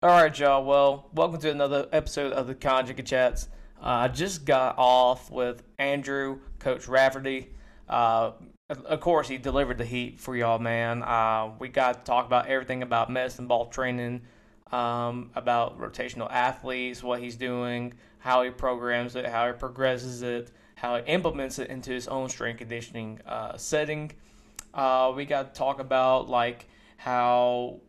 All right, y'all. Well, welcome to another episode of the Conjugate Chats. Uh, I just got off with Andrew, Coach Rafferty. Uh, of course, he delivered the heat for y'all, man. Uh, we got to talk about everything about medicine ball training, um, about rotational athletes, what he's doing, how he programs it, how he progresses it, how he implements it into his own strength conditioning uh, setting. Uh, we got to talk about like how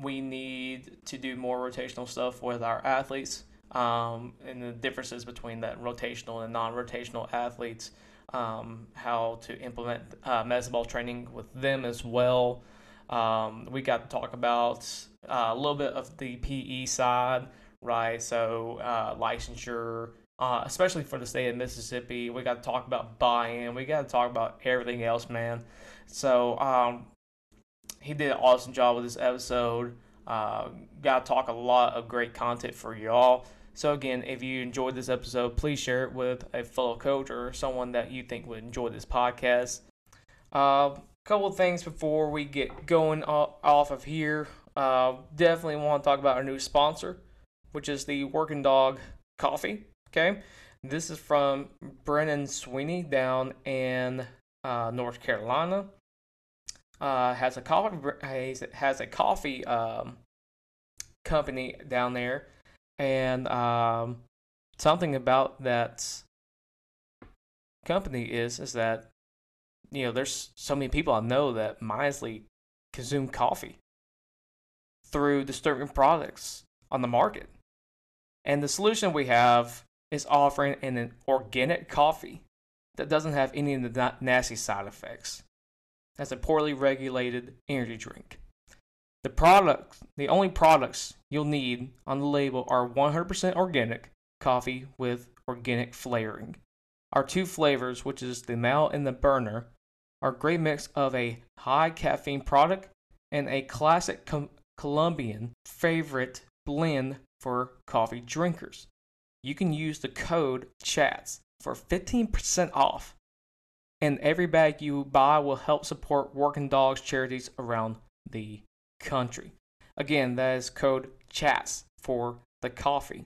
we need to do more rotational stuff with our athletes um, and the differences between that rotational and non-rotational athletes um, how to implement uh, ball training with them as well. Um, we got to talk about uh, a little bit of the pe side right? So uh, licensure uh, especially for the state of mississippi. We got to talk about buy-in. We got to talk about everything else man. So um, he did an awesome job with this episode. Uh, got to talk a lot of great content for y'all. So again, if you enjoyed this episode, please share it with a fellow coach or someone that you think would enjoy this podcast. A uh, couple things before we get going off of here. Uh, definitely want to talk about our new sponsor, which is the Working Dog Coffee. Okay, this is from Brennan Sweeney down in uh, North Carolina uh, has a coffee has a coffee um, company down there, and um, something about that company is is that you know there's so many people I know that mindlessly consume coffee through disturbing products on the market, and the solution we have is offering an organic coffee that doesn't have any of the nasty side effects as a poorly regulated energy drink. The products, the only products you'll need on the label are 100% organic coffee with organic flavoring. Our two flavors, which is the male and the burner, are a great mix of a high caffeine product and a classic com- Colombian favorite blend for coffee drinkers. You can use the code CHATS for 15% off and every bag you buy will help support working dogs charities around the country. Again, that is code CHATS for the coffee.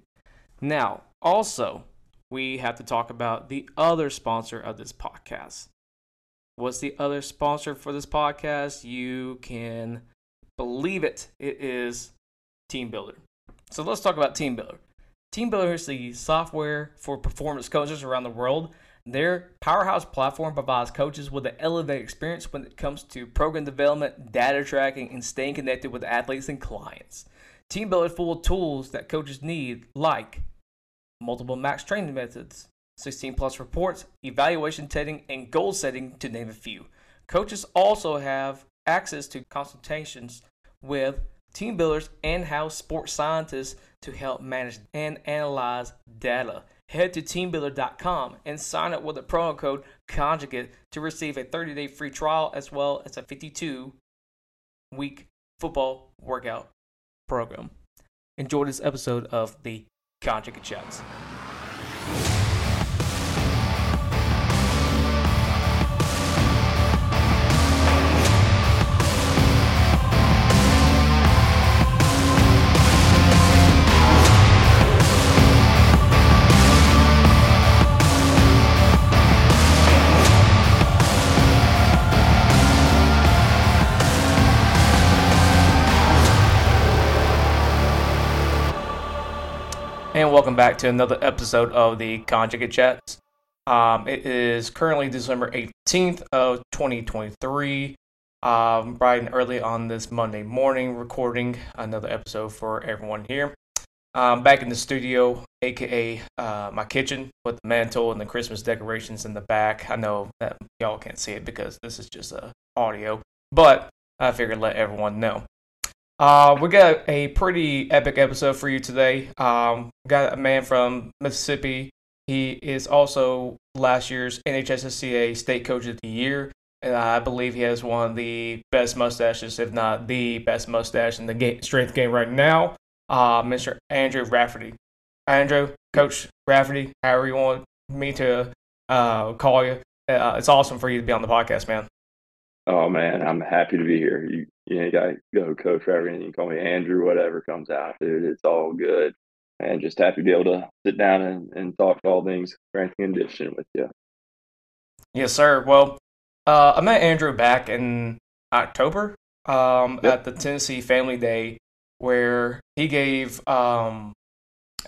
Now, also, we have to talk about the other sponsor of this podcast. What's the other sponsor for this podcast? You can believe it. It is TeamBuildr. So let's talk about TeamBuildr. Team Builder is the software for performance coaches around the world their powerhouse platform provides coaches with an elevated experience when it comes to program development, data tracking, and staying connected with athletes and clients. TeamBuildr is full of tools that coaches need, like multiple max training methods, 16 plus reports, evaluation testing, and goal setting, to name a few. Coaches also have access to consultations with TeamBuildr's in-house sports scientists to help manage and analyze data head to teambuildr.com and sign up with the promo code conjugate to receive a 30-day free trial as well as a 52 week football workout program. Enjoy this episode of the Conjugate Chats. Welcome back to another episode of the Conjugate Chats. Um, it is currently December 18th of 2023. Um, bright and early on this Monday morning, recording another episode for everyone here. Um, back in the studio, aka uh, my kitchen, with the mantle and the Christmas decorations in the back. I know that y'all can't see it because this is just a audio, but I figured let everyone know. Uh, we got a pretty epic episode for you today. Um, got a man from Mississippi. He is also last year's NHSSCA State Coach of the Year. And I believe he has one of the best mustaches, if not the best mustache in the game, strength game right now. Uh, Mr. Andrew Rafferty. Andrew, Coach Rafferty, however you want me to uh, call you. Uh, it's awesome for you to be on the podcast, man. Oh man, I'm happy to be here. You you know, you got to go coach for everything. You can call me Andrew, whatever comes out, dude. It's all good. And just happy to be able to sit down and, and talk all things strength and conditioning with you. Yes, sir. Well, uh, I met Andrew back in October um, yep. at the Tennessee Family Day, where he gave um,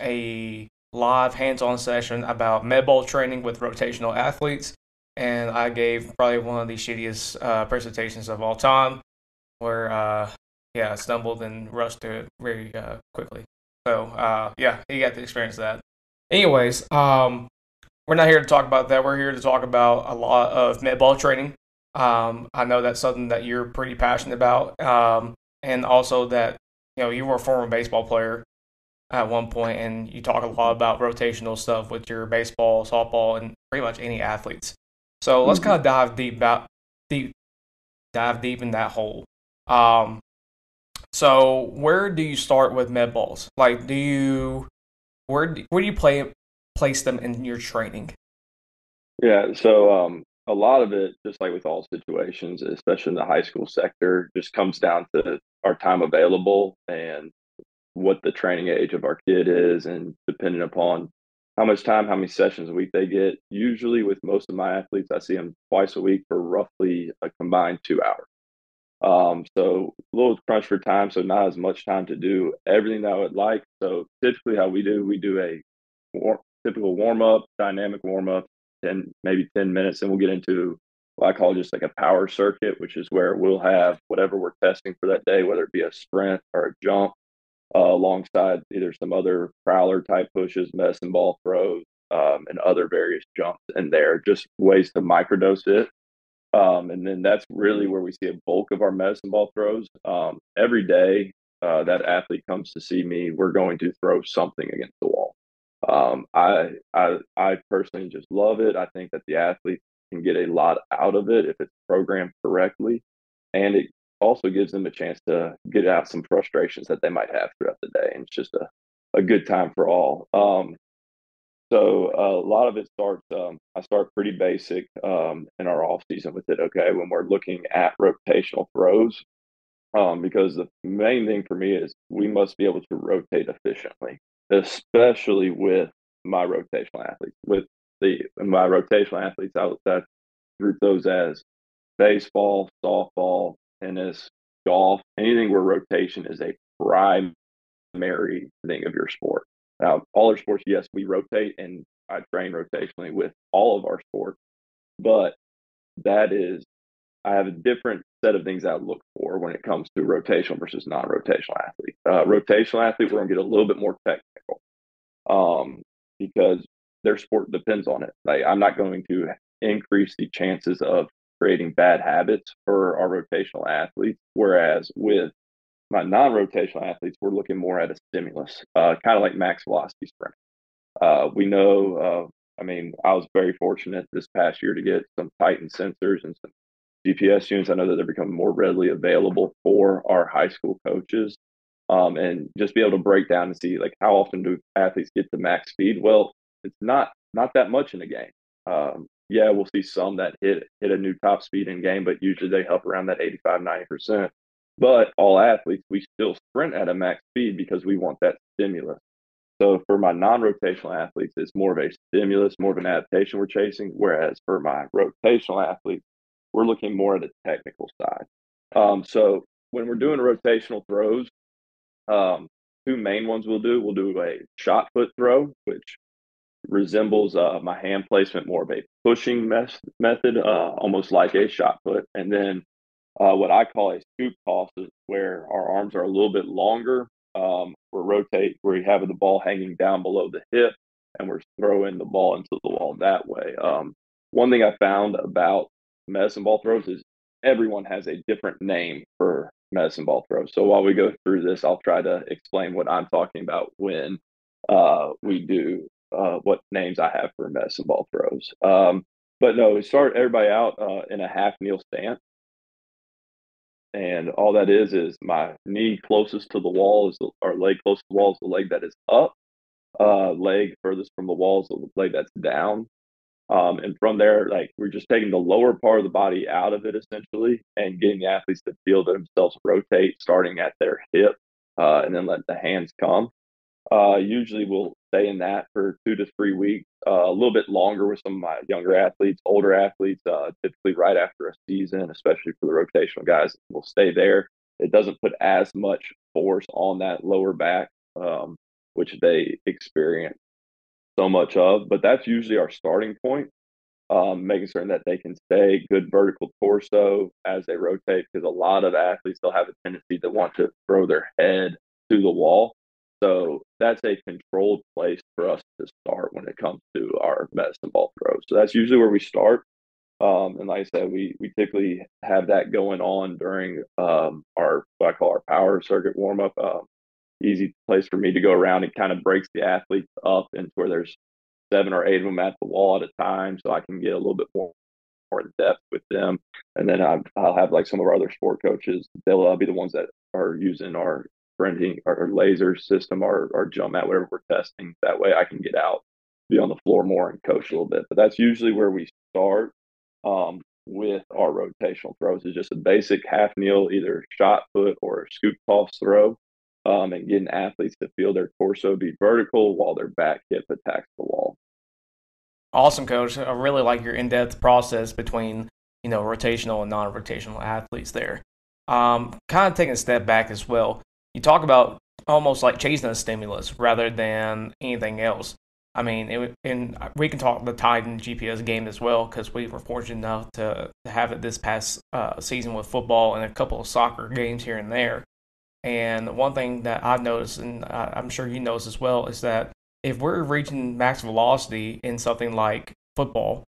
a live hands-on session about med ball training with rotational athletes, and I gave probably one of the shittiest uh, presentations of all time, where uh, yeah, I stumbled and rushed through it very uh, quickly. So uh, yeah, he got to experience that. Anyways, um, we're not here to talk about that. We're here to talk about a lot of med ball training. Um, I know that's something that you're pretty passionate about, um, and also that you know you were a former baseball player at one point, and you talk a lot about rotational stuff with your baseball, softball, and pretty much any athletes. So let's mm-hmm. kind of dive deep about deep, dive deep in that hole. Um, so where do you start with med balls? Like, do you where do, where do you play place them in your training? Yeah, so um, a lot of it, just like with all situations, especially in the high school sector, just comes down to our time available and what the training age of our kid is, and depending upon how much time, how many sessions a week they get. Usually, with most of my athletes, I see them twice a week for roughly a combined two hours. Um, so a little crunch for time, so not as much time to do everything that I would like. So typically, how we do, we do a war- typical warm up, dynamic warm up, ten maybe ten minutes, and we'll get into what I call just like a power circuit, which is where we'll have whatever we're testing for that day, whether it be a sprint or a jump, uh, alongside either some other prowler type pushes, medicine ball throws, um, and other various jumps in there, just ways to microdose it. Um, and then that's really where we see a bulk of our medicine ball throws. Um, every day uh, that athlete comes to see me, we're going to throw something against the wall. Um, I, I, I personally just love it. I think that the athlete can get a lot out of it if it's programmed correctly, and it also gives them a chance to get out some frustrations that they might have throughout the day. And it's just a, a good time for all. Um, so uh, a lot of it starts, um, I start pretty basic um, in our off season with it. Okay. When we're looking at rotational throws, um, because the main thing for me is we must be able to rotate efficiently, especially with my rotational athletes. With the my rotational athletes, I, I group those as baseball, softball, tennis, golf, anything where rotation is a primary thing of your sport. Now, all our sports, yes, we rotate and I train rotationally with all of our sports, but that is, I have a different set of things I look for when it comes to rotational versus non rotational athlete. Uh, rotational athlete, we're going to get a little bit more technical um, because their sport depends on it. Like, I'm not going to increase the chances of creating bad habits for our rotational athletes. Whereas with my non-rotational athletes, we're looking more at a stimulus, uh, kind of like max velocity sprint. Uh, we know, uh, I mean, I was very fortunate this past year to get some Titan sensors and some GPS units. I know that they're becoming more readily available for our high school coaches. Um, and just be able to break down and see like how often do athletes get to max speed? Well, it's not not that much in a game. Um, yeah, we'll see some that hit hit a new top speed in game, but usually they help around that 85, 90%. But all athletes, we still sprint at a max speed because we want that stimulus. So for my non-rotational athletes, it's more of a stimulus, more of an adaptation we're chasing. Whereas for my rotational athletes, we're looking more at a technical side. Um, so when we're doing rotational throws, um, two main ones we'll do. We'll do a shot put throw, which resembles uh, my hand placement more of a pushing mes- method, uh, almost like a shot put. And then uh, what I call a scoop toss is where our arms are a little bit longer. Um, we're rotate, we have the ball hanging down below the hip, and we're throwing the ball into the wall that way. Um, one thing I found about medicine ball throws is everyone has a different name for medicine ball throws. So while we go through this, I'll try to explain what I'm talking about when uh, we do uh, what names I have for medicine ball throws. Um, but no, we start everybody out uh, in a half kneel stance. And all that is is my knee closest to the wall is the, or leg close to the wall is the leg that is up. Uh, leg furthest from the wall is the leg that's down. Um, and from there, like we're just taking the lower part of the body out of it essentially and getting the athletes to feel themselves rotate, starting at their hip, uh, and then let the hands come. Uh, usually we'll stay in that for two to three weeks, uh, a little bit longer with some of my younger athletes, older athletes, uh, typically right after a season, especially for the rotational guys. We'll stay there. It doesn't put as much force on that lower back, um, which they experience so much of, but that's usually our starting point. Um, making certain that they can stay good vertical torso as they rotate, because a lot of athletes they'll have a tendency to want to throw their head to the wall. So that's a controlled place for us to start when it comes to our medicine ball throws. So that's usually where we start. Um, and like I said, we we typically have that going on during um, our what I call our power circuit warm up. Um, easy place for me to go around and kind of breaks the athletes up into where there's seven or eight of them at the wall at a time, so I can get a little bit more more in depth with them. And then i will have like some of our other sport coaches; they'll uh, be the ones that are using our printing our laser system, our our jump mat, whatever we're testing. That way, I can get out, be on the floor more, and coach a little bit. But that's usually where we start. Um, with our rotational throws is just a basic half kneel, either shot put or scoop toss throw um, and getting athletes to feel their torso be vertical while their back hip attacks the wall. Awesome, coach. I really like your in-depth process between you know rotational and non-rotational athletes there. Um, kind of taking a step back as well. You talk about almost like chasing a stimulus rather than anything else. I mean, it, and we can talk the Titan GPS game as well because we were fortunate enough to, to have it this past uh, season with football and a couple of soccer games here and there. And one thing that I've noticed, and I'm sure you notice as well, is that if we're reaching max velocity in something like football,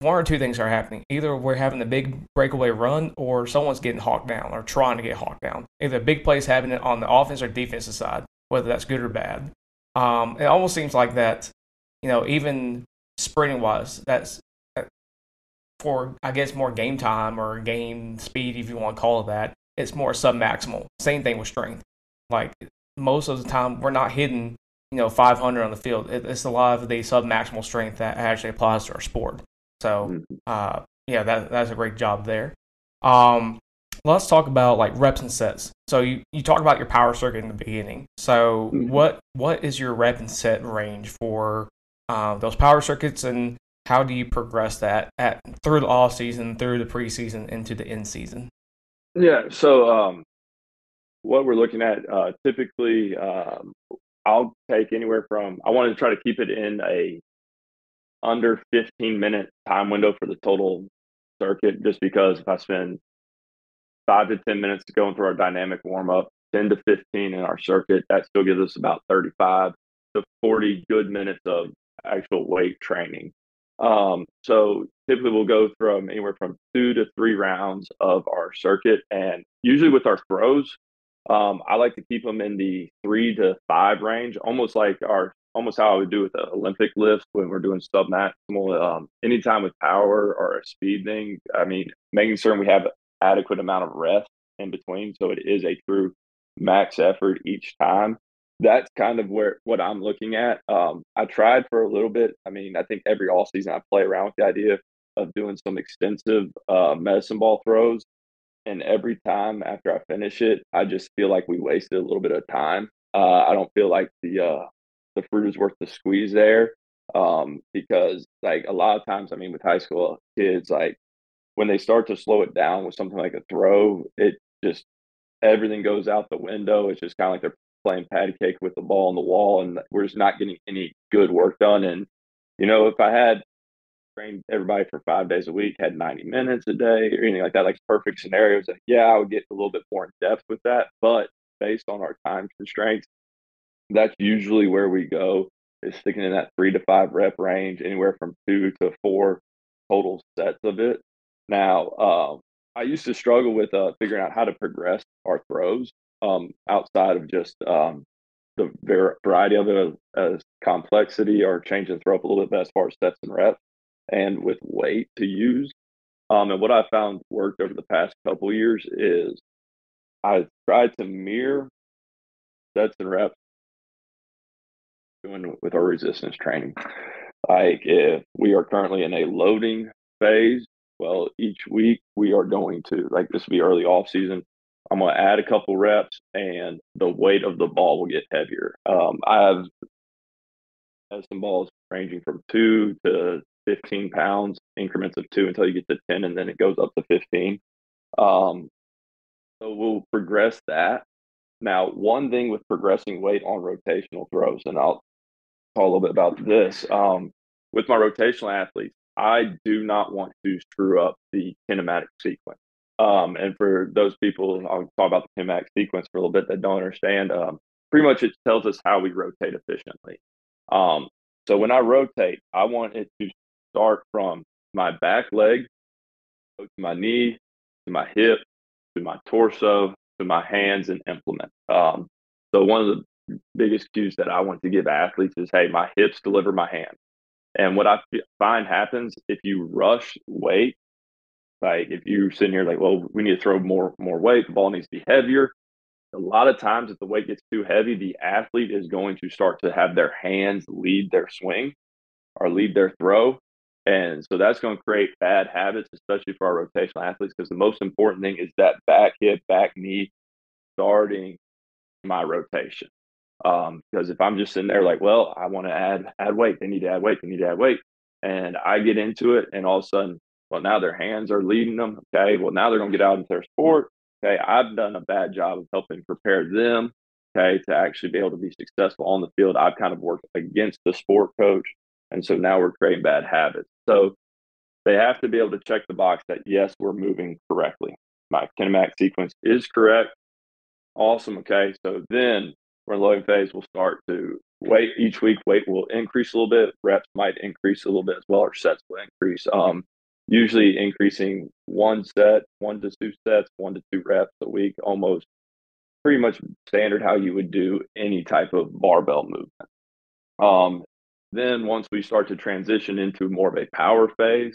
one or two things are happening. Either we're having a big breakaway run, or someone's getting hawked down or trying to get hawked down. Either big play's happening on the offense or defensive side, whether that's good or bad. Um, it almost seems like that, you know, even sprinting wise, that's for I guess more game time or game speed, if you want to call it that it's more submaximal. Same thing with strength. Like most of the time, we're not hitting you know 500 on the field. It's a lot of the submaximal strength that actually applies to our sport. So mm-hmm. uh, yeah, that that's a great job there. Um, let's talk about like reps and sets. So you, you talked about your power circuit in the beginning. So mm-hmm. what what is your rep and set range for uh, those power circuits, and how do you progress that at through the off season, through the preseason, into the end season? Yeah. So um, what we're looking at uh, typically, um, I'll take anywhere from. I want to try to keep it in a under 15 minute time window for the total circuit, just because if I spend five to 10 minutes going through our dynamic warm up, 10 to 15 in our circuit, that still gives us about 35 to 40 good minutes of actual weight training. Um, so typically we'll go from anywhere from two to three rounds of our circuit. And usually with our throws, um, I like to keep them in the three to five range, almost like our almost how I would do with the Olympic lift when we're doing sub maximal. Um, anytime with power or a speed thing, I mean, making certain we have adequate amount of rest in between, so it is a true max effort each time that's kind of where what I'm looking at. Um, I tried for a little bit. I mean, I think every all season I play around with the idea of doing some extensive uh, medicine ball throws, and every time after I finish it, I just feel like we wasted a little bit of time. Uh, I don't feel like the uh, the fruit is worth the squeeze there um, because, like, a lot of times, I mean, with high school kids, like when they start to slow it down with something like a throw, it just everything goes out the window. It's just kind of like they're playing patty cake with the ball on the wall, and we're just not getting any good work done. And you know, if I had trained everybody for five days a week, had 90 minutes a day or anything like that, like perfect scenarios, yeah, I would get a little bit more in depth with that. But based on our time constraints, that's usually where we go is sticking in that three to five rep range, anywhere from two to four total sets of it. Now, um, I used to struggle with uh, figuring out how to progress our throws um, outside of just um, the variety of it as complexity or change and throw up a little bit as far as sets and reps and with weight to use. Um, and what I found worked over the past couple years is I tried to mirror sets and reps doing with our resistance training. Like if we are currently in a loading phase, well, each week we are going to like this will be early off season. I'm going to add a couple reps, and the weight of the ball will get heavier. Um, I have some balls ranging from two to 15 pounds, increments of two until you get to 10, and then it goes up to 15. Um, so we'll progress that. Now, one thing with progressing weight on rotational throws, and I'll talk a little bit about this. Um, with my rotational athletes, I do not want to screw up the kinematic sequence. Um, and for those people, I'll talk about the kinematic sequence for a little bit that don't understand. Um, pretty much, it tells us how we rotate efficiently. Um, so when I rotate, I want it to start from my back leg to my knee to my hip to my torso to my hands and implement. Um, so one of the biggest cues that I want to give athletes is, hey, my hips deliver my hand. And what I find happens if you rush weight, like if you're sitting here like, well, we need to throw more more weight, the ball needs to be heavier. A lot of times, if the weight gets too heavy, the athlete is going to start to have their hands lead their swing or lead their throw. And so that's going to create bad habits, especially for our rotational athletes, because the most important thing is that back hip, back knee starting my rotation. Um, because if I'm just sitting there like, well, I want to add add weight, they need to add weight, they need to add weight, and I get into it, and all of a sudden, well, now their hands are leading them. Okay, well now they're going to get out into their sport. Okay, I've done a bad job of helping prepare them. Okay, to actually be able to be successful on the field, I've kind of worked against the sport coach and so now we're creating bad habits. So they have to be able to check the box that, yes, we're moving correctly. My kinematic sequence is correct. Awesome. Okay. So then we're in loading phase. We'll start to weight each week. Weight will increase a little bit. Reps might increase a little bit as well, or sets will increase. Um, usually increasing one set, one to two sets, one to two reps a week, almost pretty much standard how you would do any type of barbell movement. Um, then once we start to transition into more of a power phase,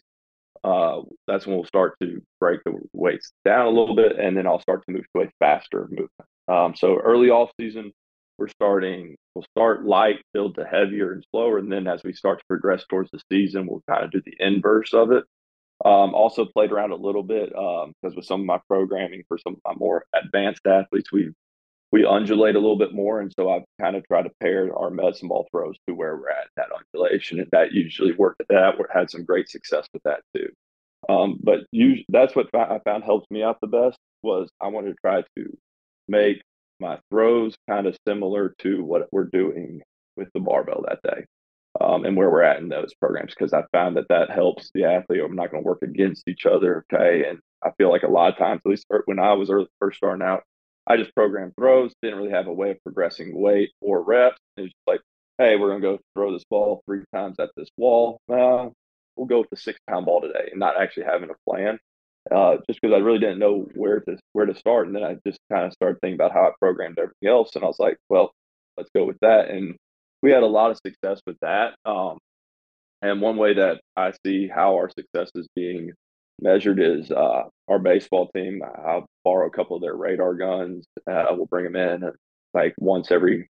uh, that's when we'll start to break the weights down a little bit, and then I'll start to move to a faster movement. Um, so early off season, we're starting. We'll start light, build to heavier and slower, and then as we start to progress towards the season, we'll kind of do the inverse of it. Um, also played around a little bit because um, with some of my programming for some of my more advanced athletes, we've we undulate a little bit more. And so I've kind of tried to pair our medicine ball throws to where we're at that undulation. And that usually worked. That had some great success with that too. Um, but you, that's what I found helped me out the best was I wanted to try to make my throws kind of similar to what we're doing with the barbell that day. Um, and where we're at in those programs because I found that that helps the athlete. I'm not going to work against each other. Okay. And I feel like a lot of times, at least when I was early, first starting out, I just programmed throws, didn't really have a way of progressing weight or reps. It was just like, hey, we're going to go throw this ball three times at this wall. Uh, we'll go with the six pound ball today and not actually having a plan. Uh, just because I really didn't know where to where to start, and then I just kind of started thinking about how I programmed everything else, and I was like, well, let's go with that. And we had a lot of success with that. Um, and one way that I see how our success is being measured is uh, our baseball team. I'll borrow a couple of their radar guns. Uh, we'll bring them in like once every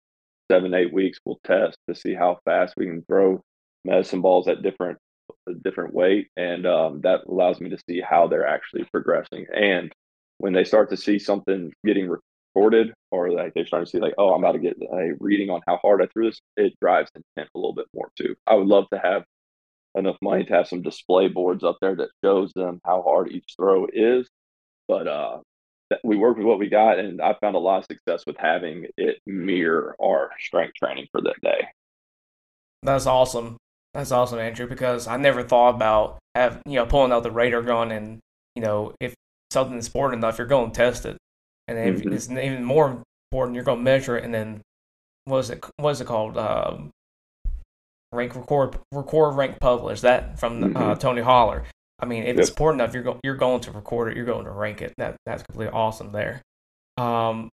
seven, eight weeks. We'll test to see how fast we can throw medicine balls at different different weight, and um, that allows me to see how they're actually progressing. And when they start to see something getting recorded, or like they start to see like, oh, I'm about to get a reading on how hard I threw this, it drives intent a little bit more too. I would love to have enough money to have some display boards up there that shows them how hard each throw is. But uh, we worked with what we got, and I found a lot of success with having it mirror our strength training for that day. That's awesome. That's awesome, Andrew. Because I never thought about have you know pulling out the radar gun and you know if something's important enough, you're going to test it, and if mm-hmm. it's even more important, you're going to measure it, and then what is it? What is it called? Um, rank record record rank publish that from uh, mm-hmm. uh, Tony Holler. I mean, if yep. it's important enough, you're go- you're going to record it. You're going to rank it. That that's completely awesome there. Um,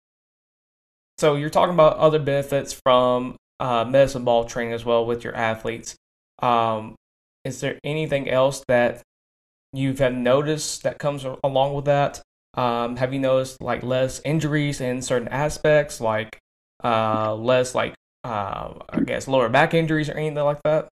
so you're talking about other benefits from uh, medicine ball training as well with your athletes. Um, is there anything else that you've noticed that comes along with that? Um, have you noticed like less injuries in certain aspects, like uh, less like uh, I guess lower back injuries or anything like that?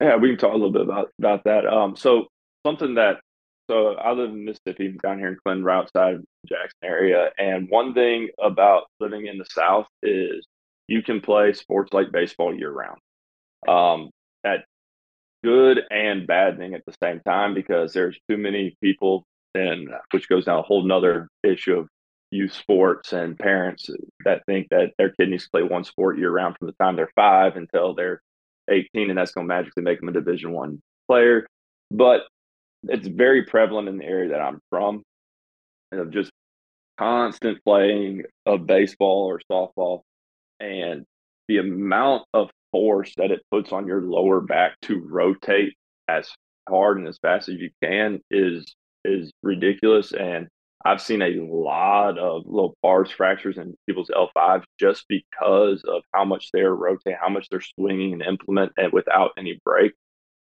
Yeah, we can talk a little bit about about that. Um, so something that so I live in Mississippi, down here in Clinton, right outside Jackson area, and one thing about living in the South is you can play sports like baseball year round. Um, that good and bad thing at the same time because there's too many people, and uh, which goes down a whole nother issue of youth sports and parents that think that their kid needs to play one sport year round from the time they're five until they're 18, and that's going to magically make them a Division One player. But it's very prevalent in the area that I'm from, of just constant playing of baseball or softball, and the amount of force that it puts on your lower back to rotate as hard and as fast as you can is is ridiculous. And I've seen a lot of little pars fractures in people's L5s just because of how much they're rotating, how much they're swinging and implement and without any break.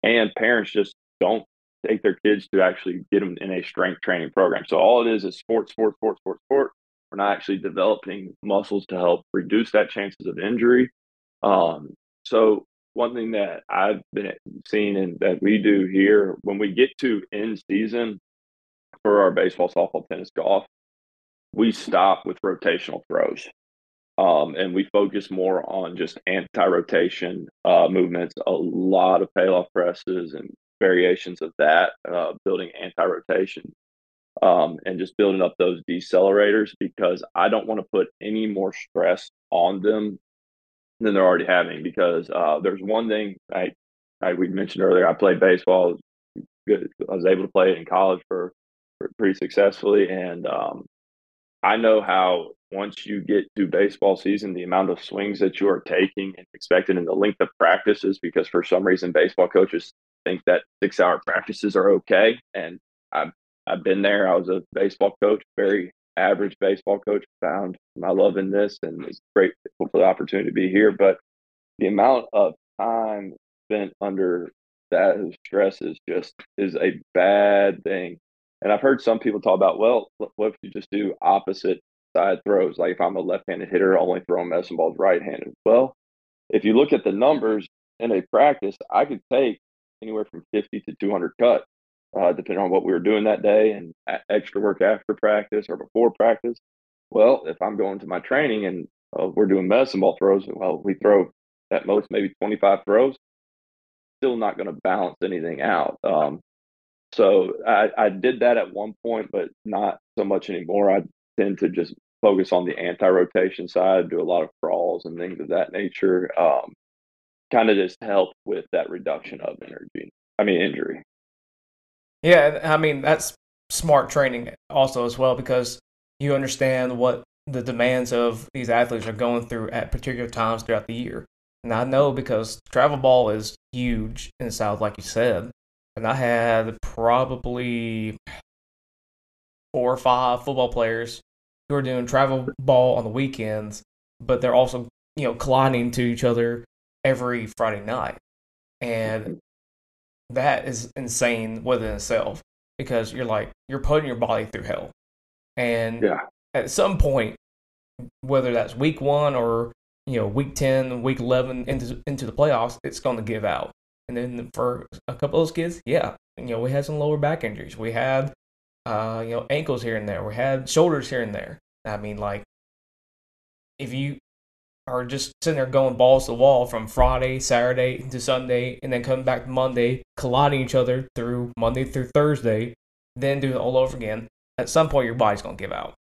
And parents just don't take their kids to actually get them in a strength training program. So all it is is sport, sport, sport, sport, sport. We're not actually developing muscles to help reduce that chances of injury. Um, so one thing that I've been seeing and that we do here when we get to end season for our baseball, softball, tennis, golf, we stop with rotational throws. Um, and we focus more on just anti-rotation uh, movements, a lot of Pallof presses and variations of that, uh, building anti-rotation um, and just building up those decelerators because I don't want to put any more stress on them than they're already having. Because uh, there's one thing I, I we mentioned earlier. I played baseball. Good. I was able to play it in college for, for pretty successfully, and um, I know how once you get to baseball season, the amount of swings that you are taking and expected, and the length of practices, because for some reason baseball coaches think that six hour practices are okay. And I've I've been there. I was a baseball coach, very average baseball coach. Found my love in this, and it's grateful for the opportunity to be here. But the amount of time spent under that stress is just is a bad thing. And I've heard some people talk about, well, what if you just do opposite side throws? Like if I'm a left-handed hitter, only throwing medicine balls right-handed. Well, if you look at the numbers in a practice, I could take anywhere from 50 to 200 cut, uh, depending on what we were doing that day and extra work after practice or before practice. Well, if I'm going to my training and uh, we're doing medicine ball throws, well, we throw at most maybe 25 throws, still not going to balance anything out. Um, so I, I did that at one point, but not so much anymore. I tend to just focus on the anti-rotation side, do a lot of crawls and things of that nature. Um, kind of just help with that reduction of energy. I mean, injury. Yeah, I mean that's smart training also as well because you understand what the demands of these athletes are going through at particular times throughout the year. And I know because travel ball is huge in the South, like you said. And I had probably four or five football players who are doing travel ball on the weekends, but they're also, you know, colliding to each other every Friday night. And that is insane within itself because you're like, you're putting your body through hell. And yeah. at some point, whether that's week one or, you know, week 10, week 11 into, into the playoffs, it's going to give out. And then for a couple of those kids, yeah, you know, we had some lower back injuries. We had, uh, you know, ankles here and there. We had shoulders here and there. I mean, like, if you are just sitting there going balls to the wall from Friday, Saturday to Sunday, and then coming back Monday, colliding each other through Monday through Thursday, then doing it all over again. At some point, your body's gonna give out.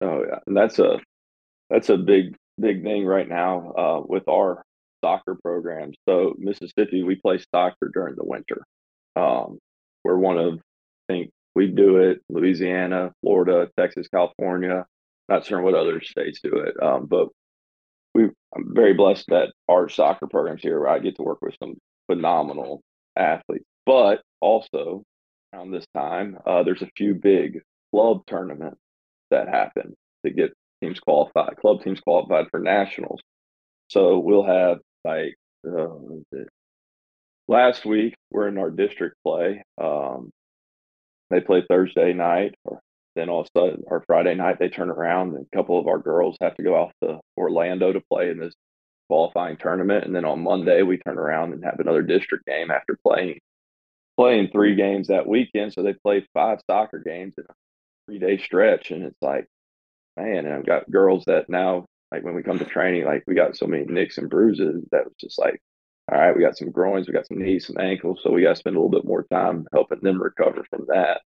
Oh yeah, and that's a that's a big big thing right now uh, with our soccer programs. So Mississippi, we play soccer during the winter. Um, we're one of I think we do it. Louisiana, Florida, Texas, California. Not certain what other states do it, um, but we I'm very blessed that our soccer programs here, I get to work with some phenomenal athletes. But also around this time, uh, there's a few big club tournaments that happen to get teams qualified, club teams qualified for nationals. So we'll have like uh, last week we're in our district play. Um, they play Thursday night or then all of a sudden, our Friday night, they turn around and a couple of our girls have to go off to Orlando to play in this qualifying tournament, and then on Monday we turn around and have another district game after playing playing three games that weekend. So they play five soccer games in a three day stretch, and it's like, man, and I've got girls that now like when we come to training, like we got so many nicks and bruises that was just like, all right, we got some groins, we got some knees, some ankles, so we got to spend a little bit more time helping them recover from that.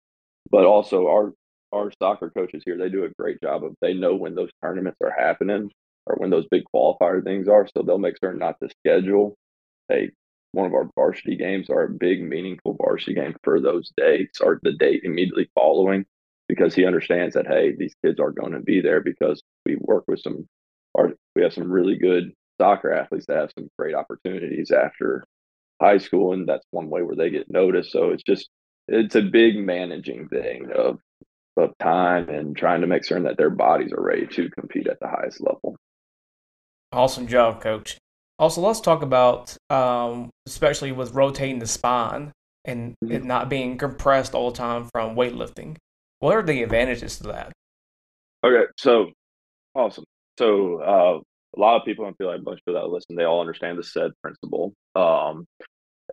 But also our our soccer coaches here, they do a great job of they know when those tournaments are happening or when those big qualifier things are, so they'll make certain not to schedule a one of our varsity games or a big meaningful varsity game for those dates or the date immediately following because he understands that hey these kids are going to be there because we work with some our, we have some really good soccer athletes that have some great opportunities after high school, and that's one way where they get noticed. So it's just it's a big managing thing of of time and trying to make certain that their bodies are ready to compete at the highest level. Awesome job, coach. Also, let's talk about, um, especially with rotating the spine and mm-hmm. it not being compressed all the time from weightlifting. What are the advantages to that? Okay, so awesome. So uh, a lot of people, I feel like most people that listen, they all understand the SAID principle. Um,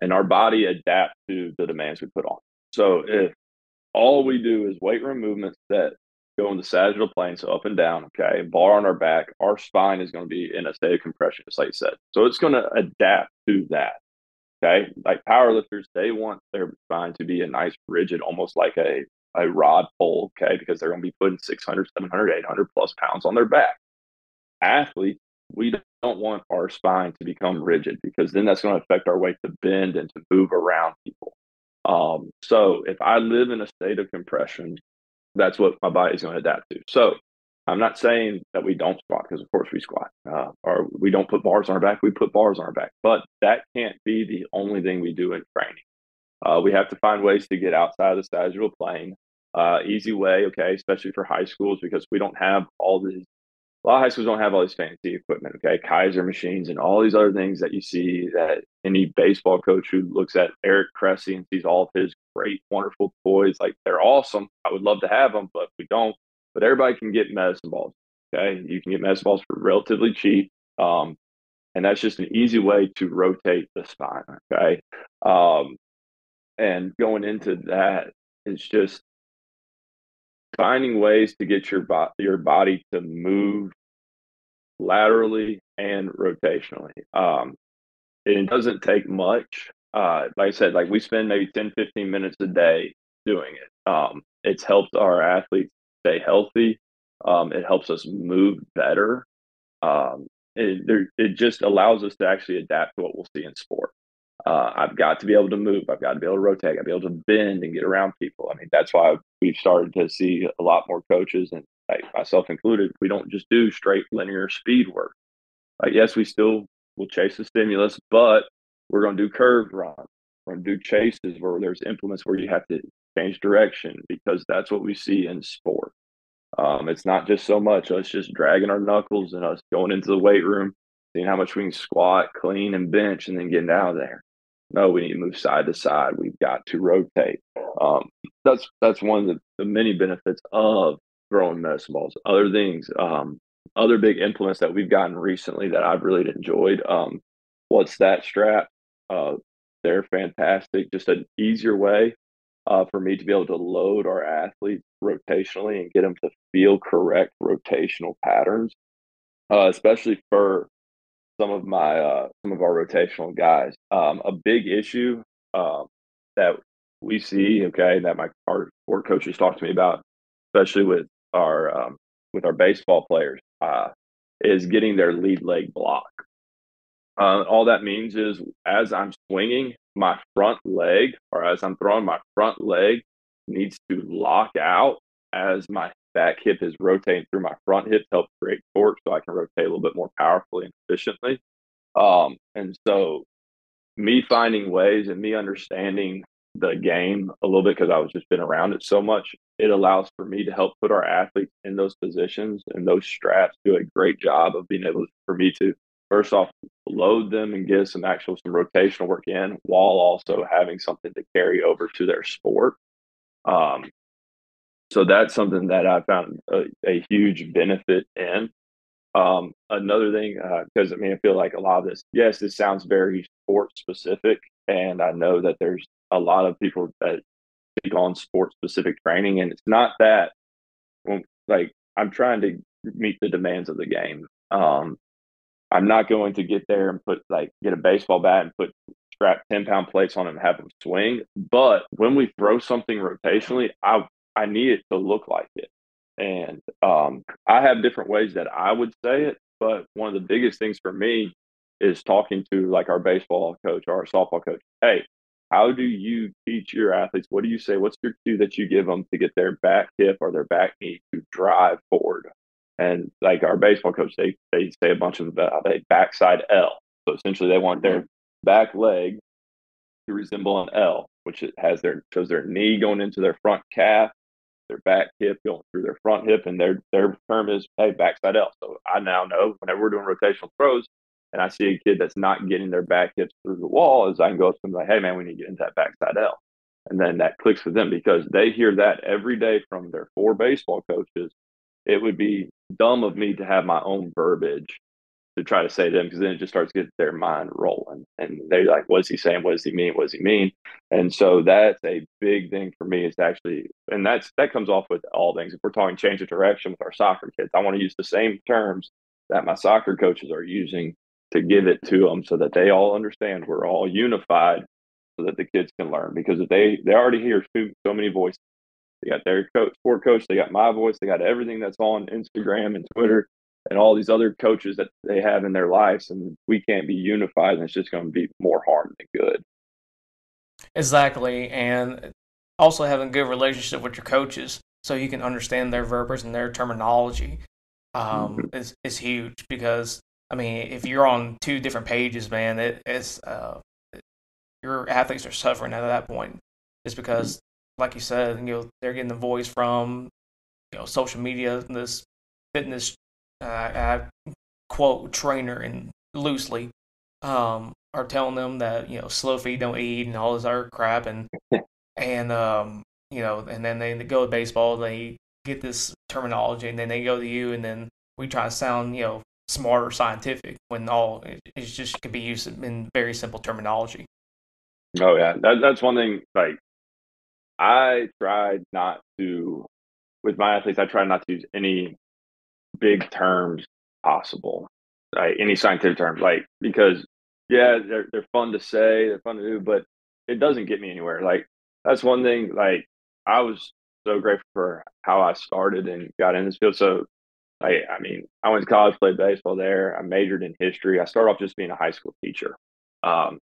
and our body adapts to the demands we put on. So if all we do is weight room movements that go in the sagittal plane, so up and down, okay, bar on our back, our spine is going to be in a state of compression, just like you said. So it's going to adapt to that. Okay. Like powerlifters, they want their spine to be a nice, rigid, almost like a, a rod pole, okay, because they're going to be putting 600, 700, 800 plus pounds on their back athletes, we don't want our spine to become rigid because then that's going to affect our way to bend and to move around people. Um, so if I live in a state of compression, that's what my body is going to adapt to. So I'm not saying that we don't squat because of course we squat, uh, or we don't put bars on our back. We put bars on our back, but that can't be the only thing we do in training. Uh, we have to find ways to get outside of the sagittal plane. Uh, easy way, okay, especially for high schools because we don't have all these a lot of high schools don't have all these fancy equipment, okay? Keiser machines and all these other things that you see that any baseball coach who looks at Eric Cressey and sees all of his great, wonderful toys, like they're awesome. I would love to have them, but we don't. But everybody can get medicine balls, okay? You can get medicine balls for relatively cheap. Um, and that's just an easy way to rotate the spine, okay? Um, and going into that is just finding ways to get your bo- your body to move laterally and rotationally. Um, it doesn't take much. Uh, like I said, like we spend maybe 10, 15 minutes a day doing it. Um, it's helped our athletes stay healthy. Um, it helps us move better. Um, it, it just allows us to actually adapt to what we'll see in sport. Uh, I've got to be able to move. I've got to be able to rotate. I've got to be able to bend and get around people. I mean, that's why we've started to see a lot more coaches, and like myself included, we don't just do straight linear speed work. Like, yes, we still will chase the stimulus, but we're going to do curved runs. We're going to do chases where there's implements where you have to change direction because that's what we see in sport. Um, it's not just so much us just dragging our knuckles and us going into the weight room, seeing how much we can squat, clean, and bench, and then getting out of there no, we need to move side to side. We've got to rotate. Um, that's that's one of the, the, many benefits of throwing medicine balls. Other things, um, other big implements that we've gotten recently that I've really enjoyed. Um, what's that strap? Uh, they're fantastic. Just an easier way uh, for me to be able to load our athletes rotationally and get them to feel correct rotational patterns, uh, especially for some of my uh, some of our rotational guys. Um, a big issue um, that we see, okay, that my our sport coaches talk to me about, especially with our um, with our baseball players, uh, is getting their lead leg block. Uh, all that means is as I'm swinging, my front leg, or as I'm throwing, my front leg needs to lock out as my back hip is rotating through my front hip to help create torque so I can rotate a little bit more powerfully and efficiently. Um, and so me finding ways and me understanding the game a little bit because I was just been around it so much, it allows for me to help put our athletes in those positions and those straps do a great job of being able for me to first off load them and get some actual some rotational work in while also having something to carry over to their sport. Um, so that's something that I found a, a huge benefit in. Um, another thing, because uh, I mean, I feel like a lot of this, yes, this sounds very sport specific, and I know that there's a lot of people that take on sports specific training, and it's not that. Like I'm trying to meet the demands of the game. Um, I'm not going to get there and put like get a baseball bat and put strap 10 pound plates on it and have them swing. But when we throw something rotationally, I I need it to look like it. And um, I have different ways that I would say it, but one of the biggest things for me is talking to like our baseball coach or our softball coach. Hey, how do you teach your athletes? What do you say? What's your cue that you give them to get their back hip or their back knee to drive forward? And like our baseball coach, they they say a bunch of uh, they backside L. So essentially, they want their back leg to resemble an L, which it has their shows their knee going into their front calf their back hip going through their front hip, and their their term is hey backside L. So I now know whenever we're doing rotational throws, and I see a kid that's not getting their back hips through the wall, as I can go up to them like, hey man, we need to get into that backside L, and then that clicks for them because they hear that every day from their four baseball coaches. It would be dumb of me to have my own verbiage to try to say to them because then it just starts getting their mind rolling. And they're like what's he saying? What does he mean? What does he mean? And so that's a big thing for me is actually and that's that comes off with all things. If we're talking change of direction with our soccer kids i want to use the same terms that my soccer coaches are using to give it to them so that they all understand we're all unified so that the kids can learn because if they they already hear so many voices they got their coach sport coach they got my voice they got everything that's on instagram and twitter and all these other coaches that they have in their lives and we can't be unified and it's just going to be more harm than good exactly and also having a good relationship with your coaches so you can understand their verbiage and their terminology um, mm-hmm. is, is huge because i mean if you're on two different pages man it, it's uh, your athletes are suffering at that point just because mm-hmm. like you said you know they're getting the voice from you know social media this fitness uh, I quote trainer and loosely um, are telling them that you know slow feed don't eat and all this other crap and and um, you know and then they go to baseball they get this terminology and then they go to you and then we try to sound you know smart or scientific when all it just could be used in very simple terminology. Oh yeah, that, that's one thing. Like I tried not to with my athletes. I try not to use any big terms possible, like any scientific terms, like because yeah, they're they're fun to say, they're fun to do, but it doesn't get me anywhere. Like that's one thing. Like I was so grateful for how I started and got in this field. So, I, I mean, I went to college, played baseball there. I majored in history. I started off just being a high school teacher. Um,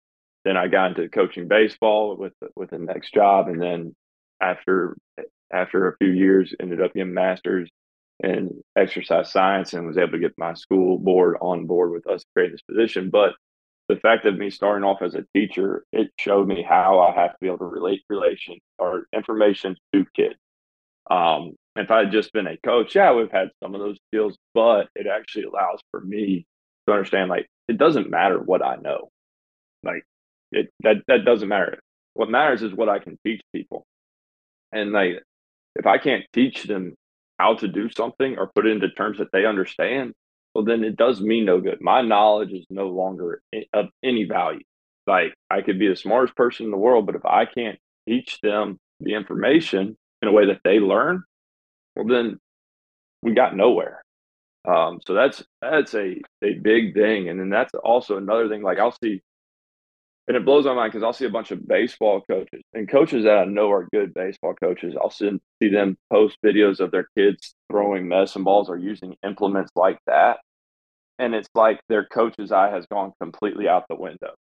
then I got into coaching baseball with with the next job, and then after after a few years, ended up getting masters in exercise science and was able to get my school board on board with us creating this position. But the fact of me starting off as a teacher, it showed me how I have to be able to relate relation or information to kids. Um, if I had just been a coach, yeah, we've had some of those deals, but it actually allows for me to understand like it doesn't matter what I know. Like it that that doesn't matter. What matters is what I can teach people. And like if I can't teach them how to do something or put it into terms that they understand, well, then it does me no good. My knowledge is no longer of any value. Like I could be the smartest person in the world, but if I can't teach them the information in a way that they learn, well, then we got nowhere. Um, so that's that's a a big thing, and then that's also another thing. Like I'll see and it blows my mind because I'll see a bunch of baseball coaches and coaches that I know are good baseball coaches. I'll see, see them post videos of their kids throwing medicine balls or using implements like that. And it's like their coach's eye has gone completely out the window.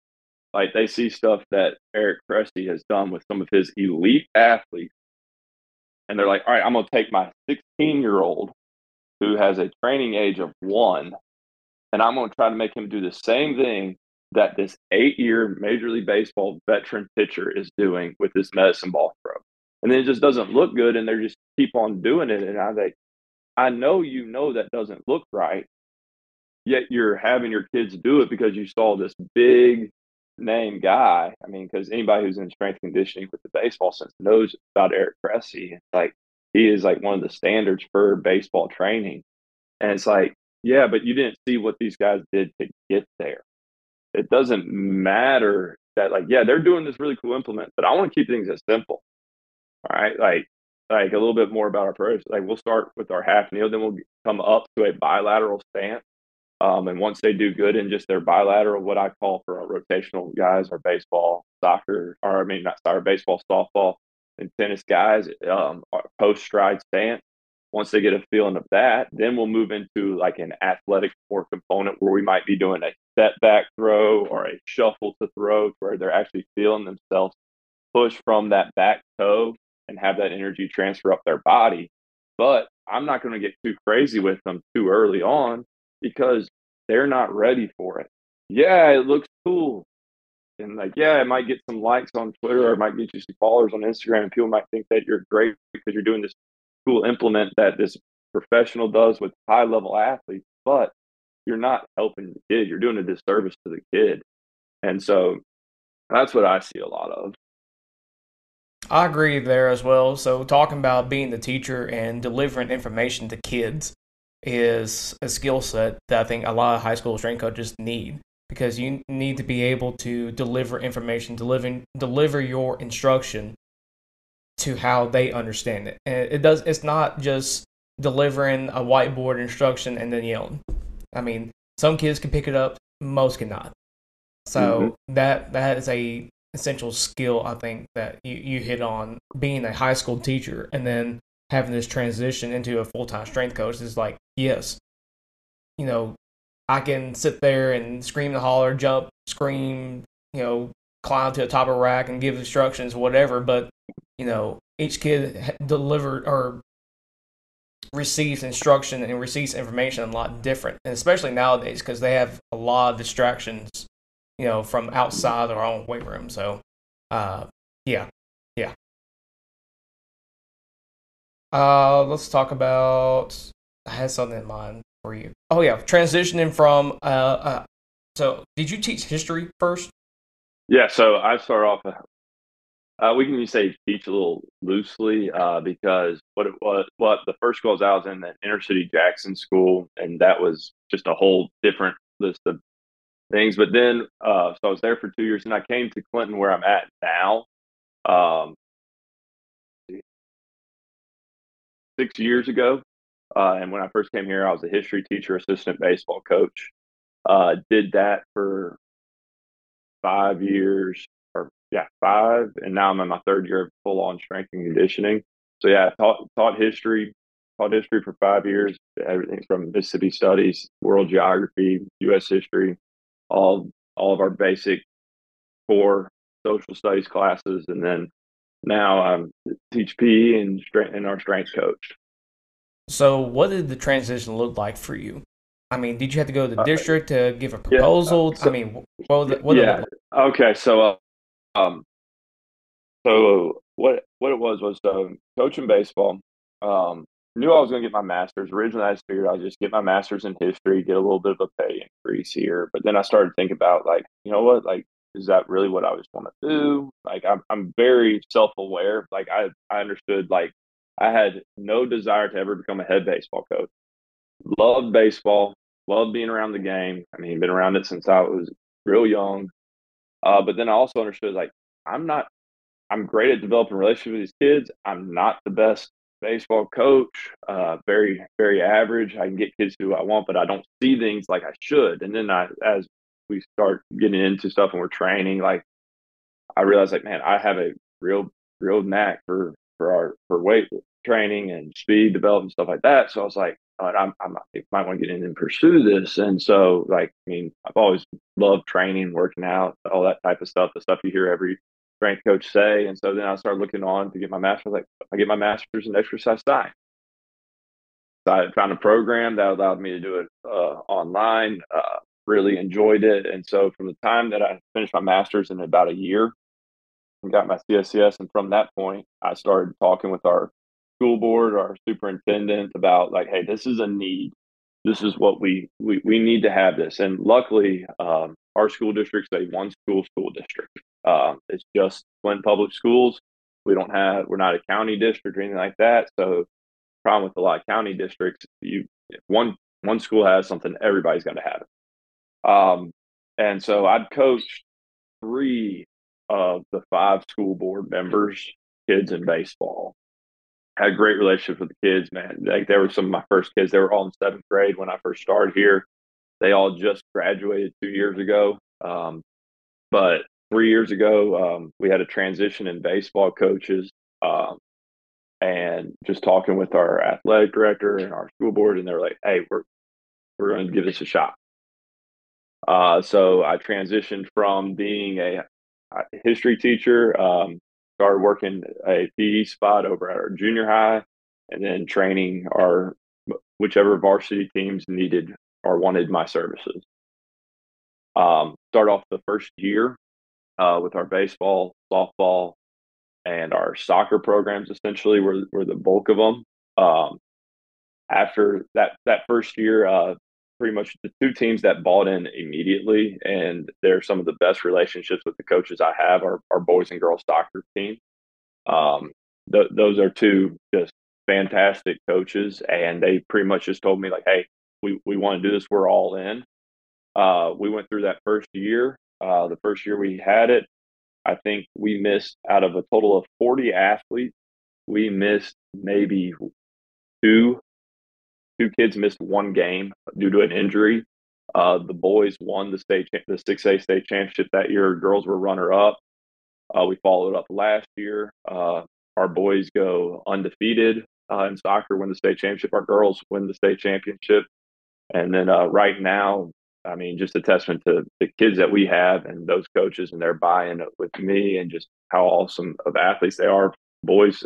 Like they see stuff that Eric Cressey has done with some of his elite athletes. And they're like, all right, I'm going to take my 16 year old who has a training age of one, and I'm going to try to make him do the same thing that this eight year Major League Baseball veteran pitcher is doing with this medicine ball throw. And then it just doesn't look good and they just keep on doing it. And I think, I know you know that doesn't look right, yet you're having your kids do it because you saw this big name guy. I mean, because anybody who's in strength conditioning with the baseball sense knows about Eric Cressey. Like he is like one of the standards for baseball training. And it's like yeah, but you didn't see what these guys did to get there. It doesn't matter that like, yeah, they're doing this really cool implement, but I want to keep things as simple. All right. Like like a little bit more about our approach. Like we'll start with our half kneel, then we'll come up to a bilateral stance. Um, and once they do good in just their bilateral, what I call for our rotational guys, our baseball, soccer, or I mean not soccer, baseball, softball, and tennis guys, um, post stride stance. Once they get a feeling of that, then we'll move into like an athletic core component where we might be doing a step back throw or a shuffle to throw where they're actually feeling themselves push from that back toe and have that energy transfer up their body. But I'm not going to get too crazy with them too early on because they're not ready for it. Yeah, it looks cool. And like, yeah, it might get some likes on Twitter or it might get you some followers on Instagram. And people might think that you're great because you're doing this cool implement that this professional does with high level athletes, but you're not helping the kid. You're doing a disservice to the kid. And so that's what I see a lot of. I agree there as well. So, talking about being the teacher and delivering information to kids is a skill set that I think a lot of high school strength coaches need because you need to be able to deliver information, deliver deliver your instruction to how they understand it. And it does. It's not just delivering a whiteboard instruction and then yelling. I mean, some kids can pick it up, most cannot. So mm-hmm. that that is a essential skill I think that you, you hit on being a high school teacher and then having this transition into a full time strength coach is like, yes, you know, I can sit there and scream and holler, jump, scream, you know, climb to the top of a rack and give instructions, whatever. But, you know, each kid delivered or receives instruction and receives information a lot different, and especially nowadays because they have a lot of distractions you know, from outside our own weight room. So, uh, Uh, let's talk about. I had something in mind for you. Oh yeah, transitioning from. Uh, uh so did you teach history first? Yeah, so I start off. Uh, we can say teach a little loosely uh, because what it was, what the first school I was in, that inner city Jackson school, and that was just a whole different list of things. But then, uh, so I was there for two years, and I came to Clinton, where I'm at now, um, six years ago. Uh, and when I first came here, I was a history teacher, assistant baseball coach. Uh, did that for five years, or yeah, five, and now I'm in my third year of full on strength and conditioning. So yeah, taught taught history, taught history for five years, everything from Mississippi studies, world geography, U.S. history, all all of our basic core social studies classes, and then now I teach PE and strength and our strength coach. So, what did the transition look like for you? I mean, did you have to go to the uh, district to give a proposal? Yeah, so, I mean, what, what yeah. Okay, so uh, um, so what what it was was um, coaching baseball. Um, knew I was going to get my master's. Originally, I just figured I'd just get my master's in history, get a little bit of a pay increase here. But then I started thinking about like, you know what, like, is that really what I just want to do? Like, I'm I'm very self aware. Like, I I understood like I had no desire to ever become a head baseball coach. Loved baseball, loved being around the game. I mean, been around it since I was real young. Uh, but then I also understood like I'm not I'm great at developing relationships with these kids. I'm not the best baseball coach, uh, very very average. I can get kids who I want, but I don't see things like I should. And then I, as we start getting into stuff and we're training, like I realize, like man, I have a real real knack for for our for weight training and speed development stuff like that. So I was like, I'm, I'm, I might want to get in and pursue this. And so, like, I mean, I've always loved training, working out, all that type of stuff, the stuff you hear every strength coach say. And so then I started looking on to get my master's. Like I get my master's in exercise science. So I found a program that allowed me to do it uh, online. Uh, really enjoyed it, and so from the time that I finished my master's in about a year, and got my CSCS, and from that point, I started talking with our school board, our superintendent about like, hey, this is a need. This is what we we, we need to have this. And luckily, um, our school district's a one school school district. Uh, it's just Flint Public Schools. We don't have, we're not a county district or anything like that. So, problem with a lot of county districts, you one One school has something, everybody's going to have it. Um, and so I'd coached three of the five school board members, kids in baseball. Had great relationship with the kids, man. Like they were some of my first kids. They were all in seventh grade when I first started here. They all just graduated two years ago. Um, but three years ago, um, we had a transition in baseball coaches. Um, and just talking with our athletic director and our school board, and they're like, "Hey, we're we're going to give this a shot." Uh, so I transitioned from being a, a history teacher, um, started working a PE spot over at our junior high, and then training our whichever varsity teams needed or wanted my services. Um, start off the first year uh, with our baseball, softball, and our soccer programs. Essentially, were were the bulk of them. Um, after that that first year, uh, pretty much the two teams that bought in immediately, and they're some of the best relationships with the coaches I have are our boys and girls soccer team. Um, th- those are two just fantastic coaches, and they pretty much just told me like, "Hey, we we want to do this. We're all in." Uh, we went through that first year. Uh, the first year we had it, I think we missed out of a total of 40 athletes, we missed maybe two two kids missed one game due to an injury. Uh, the boys won the state the 6A state championship that year. Girls were runner up. Uh, we followed up last year. Uh, our boys go undefeated uh, in soccer, win the state championship. Our girls win the state championship. And then uh, right now, I mean, just a testament to the kids that we have and those coaches and their buy-in with me and just how awesome of athletes they are. Boys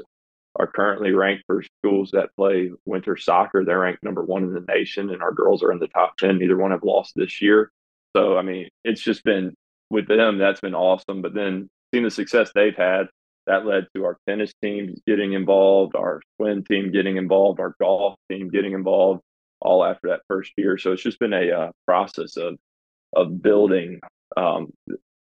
are currently ranked for schools that play winter soccer. They're ranked number one in the nation, and our girls are in the top 10. Neither one have lost this year. So, I mean, it's just been with them, that's been awesome. But then seeing the success they've had, that led to our tennis team getting involved, our swim team getting involved, our golf team getting involved all after that first year. So it's just been a uh, process of of building. Um,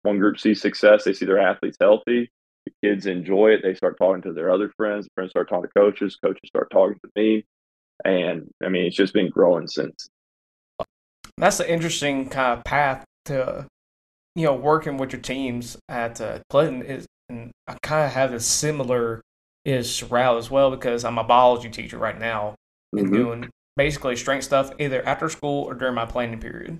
one group sees success; they see their athletes healthy. The kids enjoy it. They start talking to their other friends. Friends start talking to coaches. Coaches start talking to me, and I mean, it's just been growing since. That's an interesting kind of path to, you know, working with your teams at uh, Clinton. Is and I kind of have a similar is route as well because I'm a biology teacher right now and mm-hmm. doing basically strength stuff either after school or during my planning period.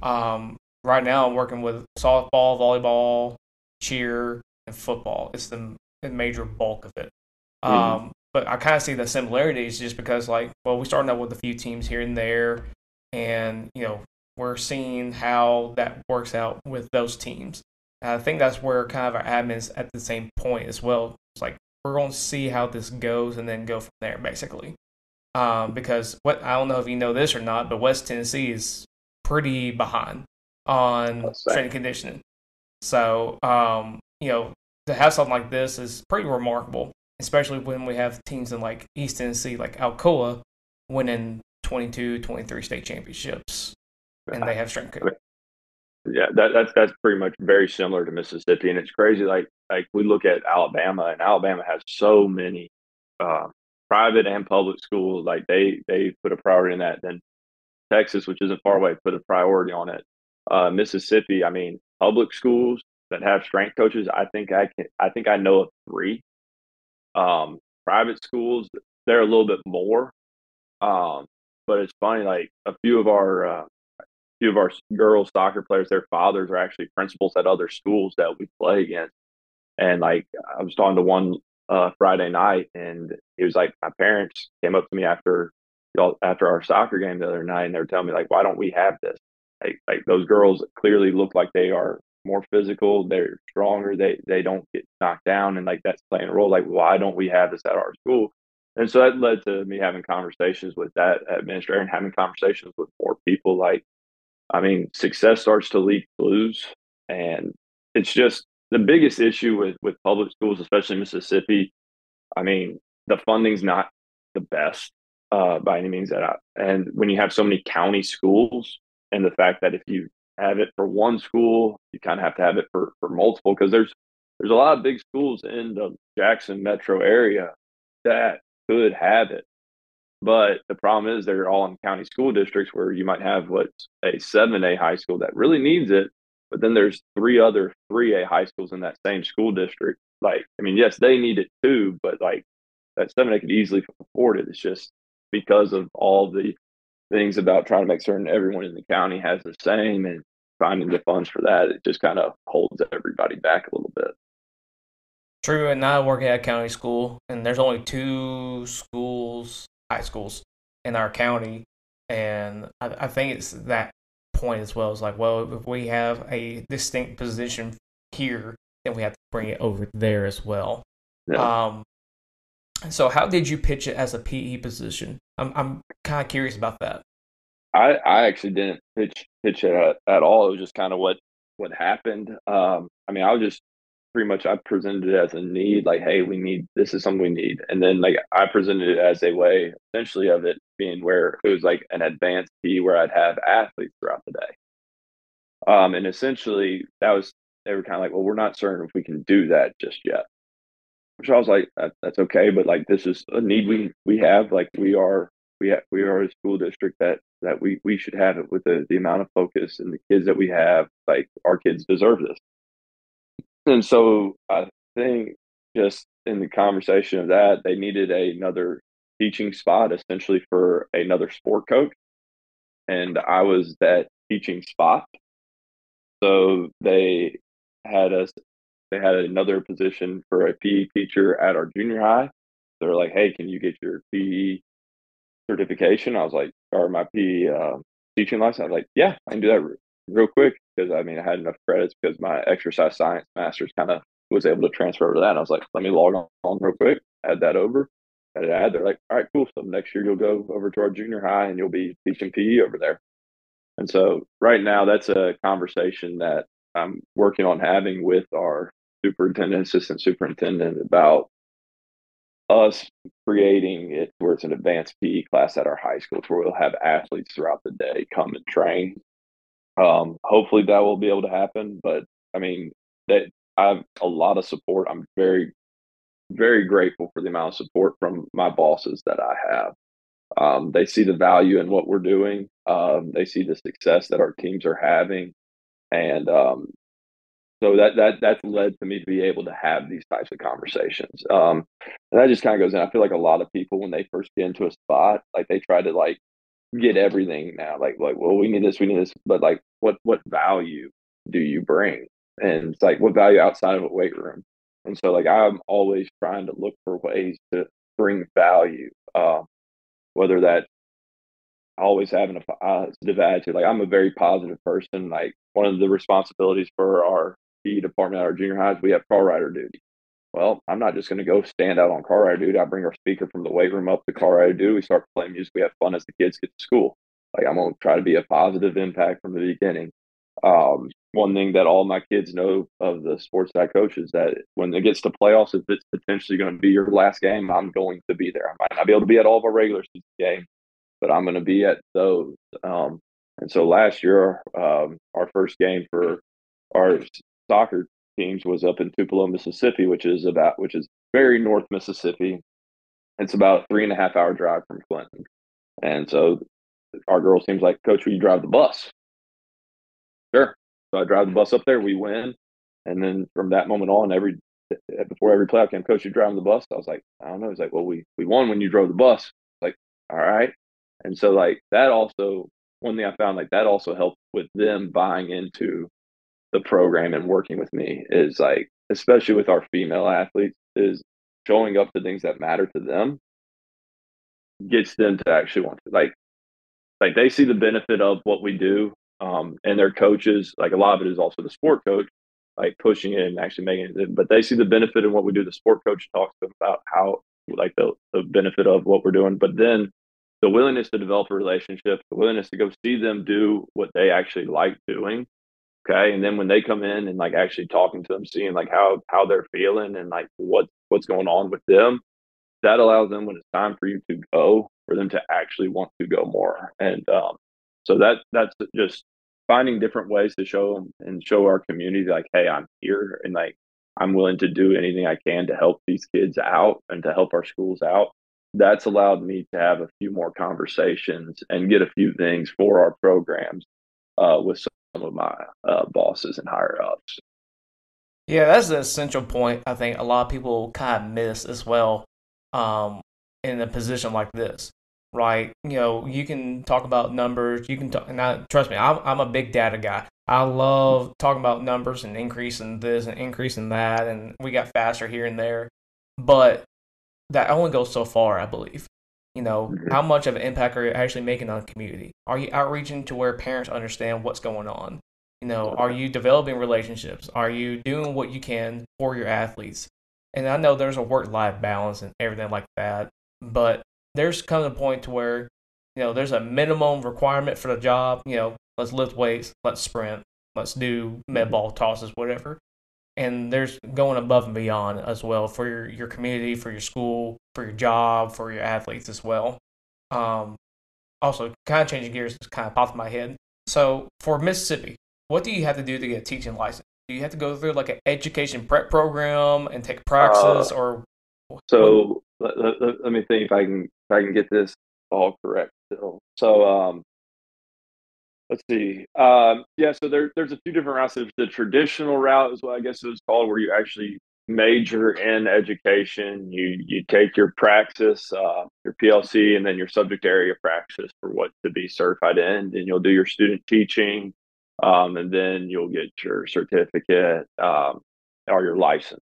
Um, right now, I'm working with softball, volleyball, cheer, football. It's the, the major bulk of it. Mm-hmm. Um, but I kind of see the similarities just because, like, well, we started out with a few teams here and there, and you know, we're seeing how that works out with those teams. And I think that's where kind of our admins at the same point as well. It's like we're going to see how this goes and then go from there, basically um, because what I don't know if you know this or not, but West Tennessee is pretty behind on strength conditioning. So, um, you know, to have something like this is pretty remarkable, especially when we have teams in like East Tennessee, like Alcoa, winning 22, 23 state championships, and they have strength. Yeah, that, that's that's pretty much very similar to Mississippi, and it's crazy. Like like we look at Alabama, and Alabama has so many um, private and public schools, like they they put a priority in that. Then Texas, which isn't far away, put a priority on it. Uh, Mississippi, I mean, public schools that have strength coaches, I think I can, I think I know of three. Um, private schools, they're a little bit more. Um, but it's funny, like a few of our uh, few of our girls soccer players, their fathers are actually principals at other schools that we play against. And like I was talking to one uh, Friday night, and he was like, my parents came up to me after after our soccer game the other night, and they were telling me like, why don't we have this? Like, like those girls clearly look like they are more physical, they're stronger, they they don't get knocked down, and like that's playing a role. Like, why don't we have this at our school? And so that led to me having conversations with that administrator and having conversations with more people. Like, I mean, success starts to leak blues, and it's just the biggest issue with with public schools, especially Mississippi, I mean, the funding's not the best uh, by any means. That I, and when you have so many county schools, and the fact that if you have it for one school, you kind of have to have it for for multiple because there's there's a lot of big schools in the Jackson metro area that could have it. But the problem is they're all in county school districts where you might have what's a 7A high school that really needs it, but then there's three other 3A high schools in that same school district. Like, I mean, yes, they need it too, but like that 7A could easily afford it. It's just because of all the things about trying to make certain everyone in the county has the same and finding the funds for that, it just kind of holds everybody back a little bit. True, and I work at a county school, and there's only two schools, high schools, in our county, and I, I think it's that point as well. It's like, well, if we have a distinct position here, then we have to bring it over there as well. Yeah. Um, so how did you pitch it as a PE position? I'm I'm kind of curious about that. I I actually didn't pitch pitch it at, at all. It was just kind of what what happened. Um, I mean, I was just pretty much I presented it as a need, like, hey, we need this is something we need, and then like I presented it as a way, essentially, of it being where it was like an advanced P where I'd have athletes throughout the day. Um, and essentially, that was they were kind of like, well, we're not certain if we can do that just yet. Which I was like, that, that's okay, but like this is a need we we have. Like we are we have, we are a school district that that we we should have it with the the amount of focus and the kids that we have. Like our kids deserve this. And so I think just in the conversation of that, they needed a, another teaching spot essentially for another sport coach. And I was that teaching spot. So they had us they had another position for a PE teacher at our junior high. They're like, hey, can you get your PE certification? I was like, or my PE uh, teaching license? I was like, yeah, I can do that real quick because I mean I had enough credits because my exercise science master's kind of was able to transfer over to that. And I was like, let me log on real quick, add that over. Add. They're like, all right, cool. So next year you'll go over to our junior high and you'll be teaching PE over there. And so right now that's a conversation that I'm working on having with our superintendent, assistant superintendent about us creating it where it's an advanced PE class at our high schools where we'll have athletes throughout the day come and train um, hopefully that will be able to happen. But I mean, that I have a lot of support. I'm very, very grateful for the amount of support from my bosses that I have. Um, they see the value in what we're doing. Um, they see the success that our teams are having, and um, so that that that's led to me to be able to have these types of conversations. Um, and that just kind of goes in. I feel like a lot of people when they first get into a spot, like they try to like get everything now. Like, like, well, we need this, we need this, but like, what what value do you bring? And it's like, what value outside of a weight room? And so, like, I'm always trying to look for ways to bring value, uh, whether that always having a positive attitude. Like, I'm a very positive person. Like, one of the responsibilities for our PE department at our junior highs, we have car rider duty. Well, I'm not just going to go stand out on car ride duty. I bring our speaker from the weight room up to car ride duty. We start playing music. We have fun as the kids get to school. Like I'm going to try to be a positive impact from the beginning. Um, one thing that all my kids know of the sports that I coach is that when it gets to playoffs, if it's potentially going to be your last game, I'm going to be there. I might not be able to be at all of our regular season games, but I'm going to be at those. Um, and so last year, um, our first game for our soccer teams was up in Tupelo, Mississippi, which is about which is very north Mississippi. It's about three and a half hour drive from Clinton. And so our girls team's like, Coach, will you drive the bus? Sure. So I drive the bus up there, we win. And then from that moment on, every before every playoff game, Coach, you driving the bus? I was like, I don't know. He's like, Well, we we won when you drove the bus. Like, all right. And so like that also one thing I found like that also helped with them buying into the program and working with me is like, especially with our female athletes, is showing up to things that matter to them gets them to actually want to like like they see the benefit of what we do um and their coaches like a lot of it is also the sport coach like pushing it and actually making it but they see the benefit in what we do. The sport coach talks to them about how like the, the benefit of what we're doing but then the willingness to develop a relationship the willingness to go see them do what they actually like doing Okay. And then when they come in and like actually talking to them, seeing like how how they're feeling and like what what's going on with them, that allows them when it's time for you to go for them to actually want to go more. And um, so that that's just finding different ways to show them and show our community like, hey, I'm here and like I'm willing to do anything I can to help these kids out and to help our schools out. that's allowed me to have a few more conversations and get a few things for our programs uh, with of my uh, bosses and higher ups. Yeah, that's an essential point. I think a lot of people kind of miss as well um, in a position like this, right? You know, you can talk about numbers. You can talk, and I, trust me, I'm, I'm a big data guy. I love talking about numbers and increasing this and increasing that, and we got faster here and there. But that only goes so far, I believe. You know, mm-hmm. how much of an impact are you actually making on the community? Are you outreaching to where parents understand what's going on? You know, are you developing relationships? Are you doing what you can for your athletes? And I know there's a work life balance and everything like that, but there's come a point to where, you know, there's a minimum requirement for the job. You know, let's lift weights, let's sprint, let's do med mm-hmm. ball tosses, whatever. And there's going above and beyond as well for your, your community, for your school, for your job, for your athletes as well. Um, also, kind of changing gears, just kind of popped in my head. So for Mississippi, what do you have to do to get a teaching license? Do you have to go through like an education prep program and take praxis, uh, or? So let, let, let, me think if I can if I can get this all correct still. So um, let's see. Um, yeah, so there, there's a few different routes. There's the traditional route, is what I guess it was called, where you actually major in education. You you take your praxis, uh, your PLC, and then your subject area praxis for what to be certified in. And you'll do your student teaching, um, and then you'll get your certificate um, or your license.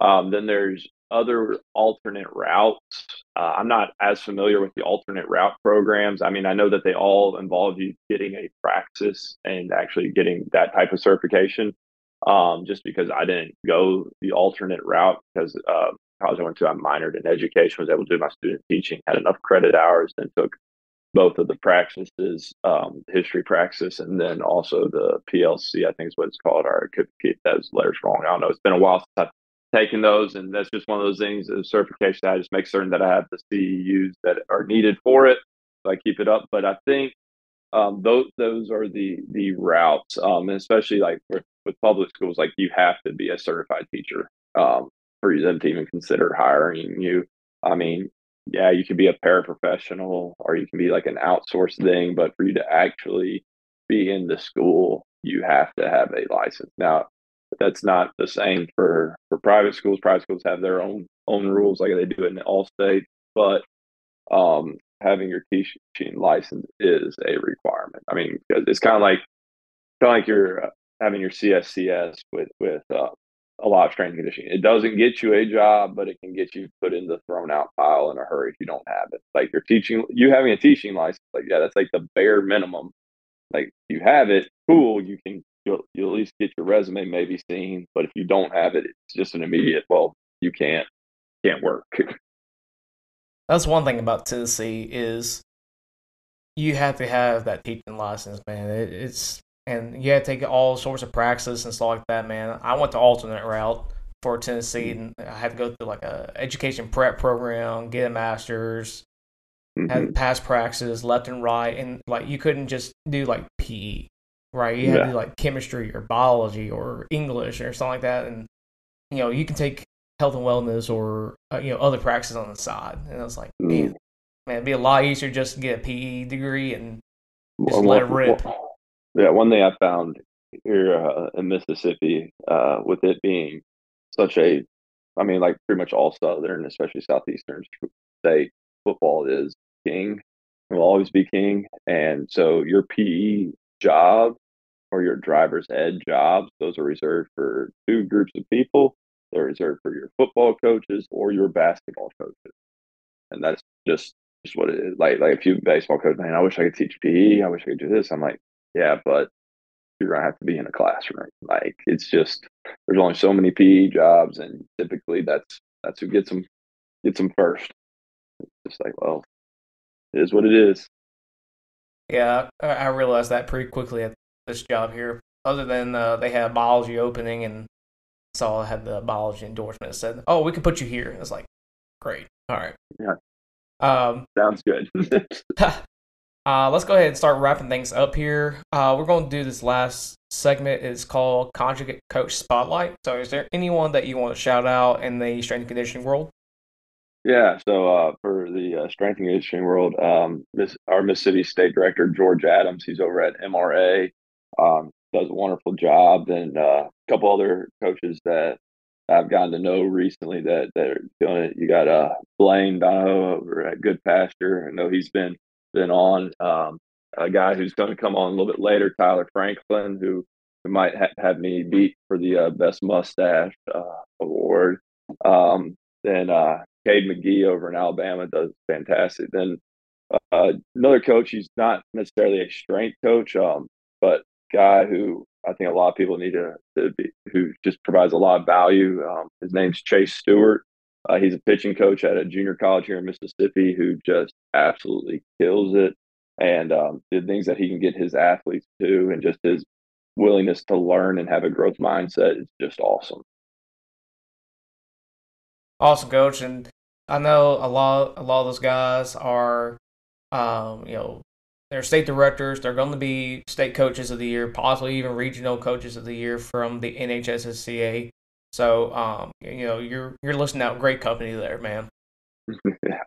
Um, then there's other alternate routes. Uh, I'm not as familiar with the alternate route programs. I mean, I know that they all involve you getting a praxis and actually getting that type of certification. Um, just because I didn't go the alternate route because uh, college I went to, I minored in education, was able to do my student teaching, had enough credit hours, then took both of the praxises, um, history praxis, and then also the PLC, I think is what it's called. Or I could keep those letters wrong. I don't know. It's been a while since I've taken those, and that's just one of those things. The certification, I just make certain that I have the CEUs that are needed for it. So I keep it up. But I think um, those those are the the routes, um, and especially like with, with public schools, like you have to be a certified teacher um, for them to even consider hiring you. I mean, yeah, you could be a paraprofessional or you can be like an outsourced thing, but for you to actually be in the school, you have to have a license. Now, that's not the same for for private schools. Private schools have their own own rules, like they do in all states. But um, having your teaching license is a requirement. I mean, it's kind of like kind of like you're uh, having your CSCS with with uh, a lot of strength conditioning. It doesn't get you a job, but it can get you put in the thrown out pile in a hurry if you don't have it. Like you're teaching, you having a teaching license, like yeah, that's like the bare minimum. Like you have it, cool. You can you'll, you'll at least get your resume maybe seen, but if you don't have it, it's just an immediate. Well, you can't can't work. That's one thing about Tennessee is you have to have that teaching license, man. It, it's and you had to take all sorts of praxis and stuff like that, man. I went the alternate route for Tennessee, and I had to go through like a education prep program, get a master's, mm-hmm. had past praxises left and right, and like you couldn't just do like PE, right? You had yeah. to do like chemistry or biology or English or something like that, and you know you can take health and wellness or uh, you know other praxises on the side, and I was like, mm. man, man, it'd be a lot easier just to get a PE degree and just well, let it rip. Well, yeah, one thing I found here uh, in Mississippi, uh, with it being such a, I mean, like pretty much all Southern, especially Southeastern state, football is king. Will always be king. And so your PE job or your driver's ed jobs, those are reserved for two groups of people. They're reserved for your football coaches or your basketball coaches. And that's just just what it is. Like like a few baseball coaches, man, I wish I could teach PE. I wish I could do this. I'm like, yeah, but you're gonna have to be in a classroom. Like it's just there's only so many PE jobs, and typically that's that's who gets them gets them first. It's just like, well, it is what it is. Yeah, I realized that pretty quickly at this job here. Other than uh, they had biology opening, and saw I had the biology endorsement. It said, "Oh, we can put you here." It's like, great, all right. Yeah. Um, Sounds good. Uh, let's go ahead and start wrapping things up here. Uh, we're going to do this last segment. It's called Conjugate Coach Spotlight. So, is there anyone that you want to shout out in the strength and conditioning world? Yeah, so uh, for the uh, strength and conditioning world, um, Miss, our Mississippi State Director George Adams, he's over at MRA, um, does a wonderful job. And uh, a couple other coaches that I've gotten to know recently that that are doing it. You got uh, Blaine Donahoe over at Goodpasture. I know he's been been on. Um, a guy who's going to come on a little bit later, Tyler Franklin, who, who might ha- have me beat for the uh, best mustache uh, award. Um, then uh, Cade McGee over in Alabama does fantastic. Then uh, another coach, he's not necessarily a strength coach, um, but guy who I think a lot of people need to, to be, who just provides a lot of value. Um, his name's Chase Stewart. Uh, he's a pitching coach at a junior college here in Mississippi who just absolutely kills it and um, the things that he can get his athletes to and just his willingness to learn and have a growth mindset is just awesome. Awesome, coach. And I know a lot a lot of those guys are um, you know, they're state directors. They're going to be state coaches of the year, possibly even regional coaches of the year from the NHSSCA. So, um, you know, you're you're listening out great company there, man. yeah,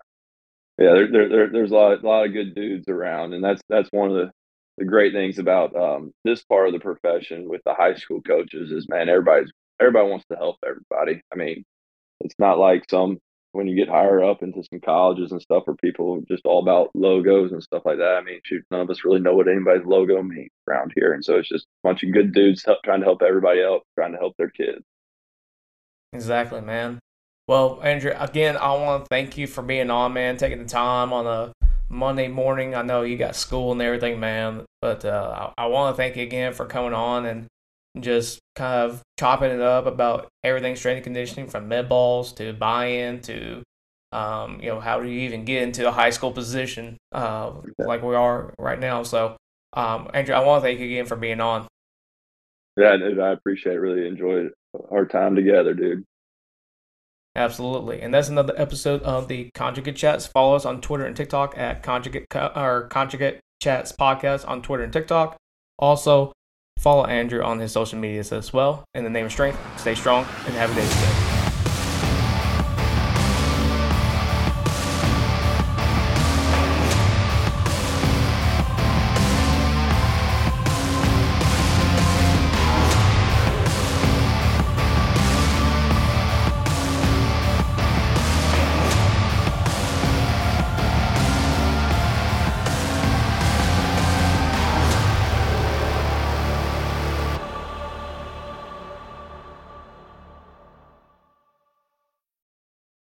yeah. There, there, there, there's a lot, a lot of good dudes around, and that's that's one of the the great things about um, this part of the profession with the high school coaches is, man, everybody's everybody wants to help everybody. I mean, it's not like some when you get higher up into some colleges and stuff where people are just all about logos and stuff like that. I mean, shoot, none of us really know what anybody's logo means around here. And so it's just a bunch of good dudes trying to help everybody else, trying to help their kids. Exactly, man. Well, Andrew, again, I want to thank you for being on, man, taking the time on a Monday morning. I know you got school and everything, man, but uh, I, I want to thank you again for coming on and just kind of chopping it up about everything strength and conditioning from med balls to buy-in to um, you know how do you even get into a high school position uh, like we are right now. So um, andrew i want to thank you again for being on. Yeah dude, i appreciate it. Really enjoyed our time together dude. Absolutely. And that's another episode of the conjugate chats. Follow us on twitter and tiktok at conjugate or conjugate chats podcast on twitter and tiktok. Also Follow Andrew on his social medias as well. In the name of strength, stay strong and have a day today.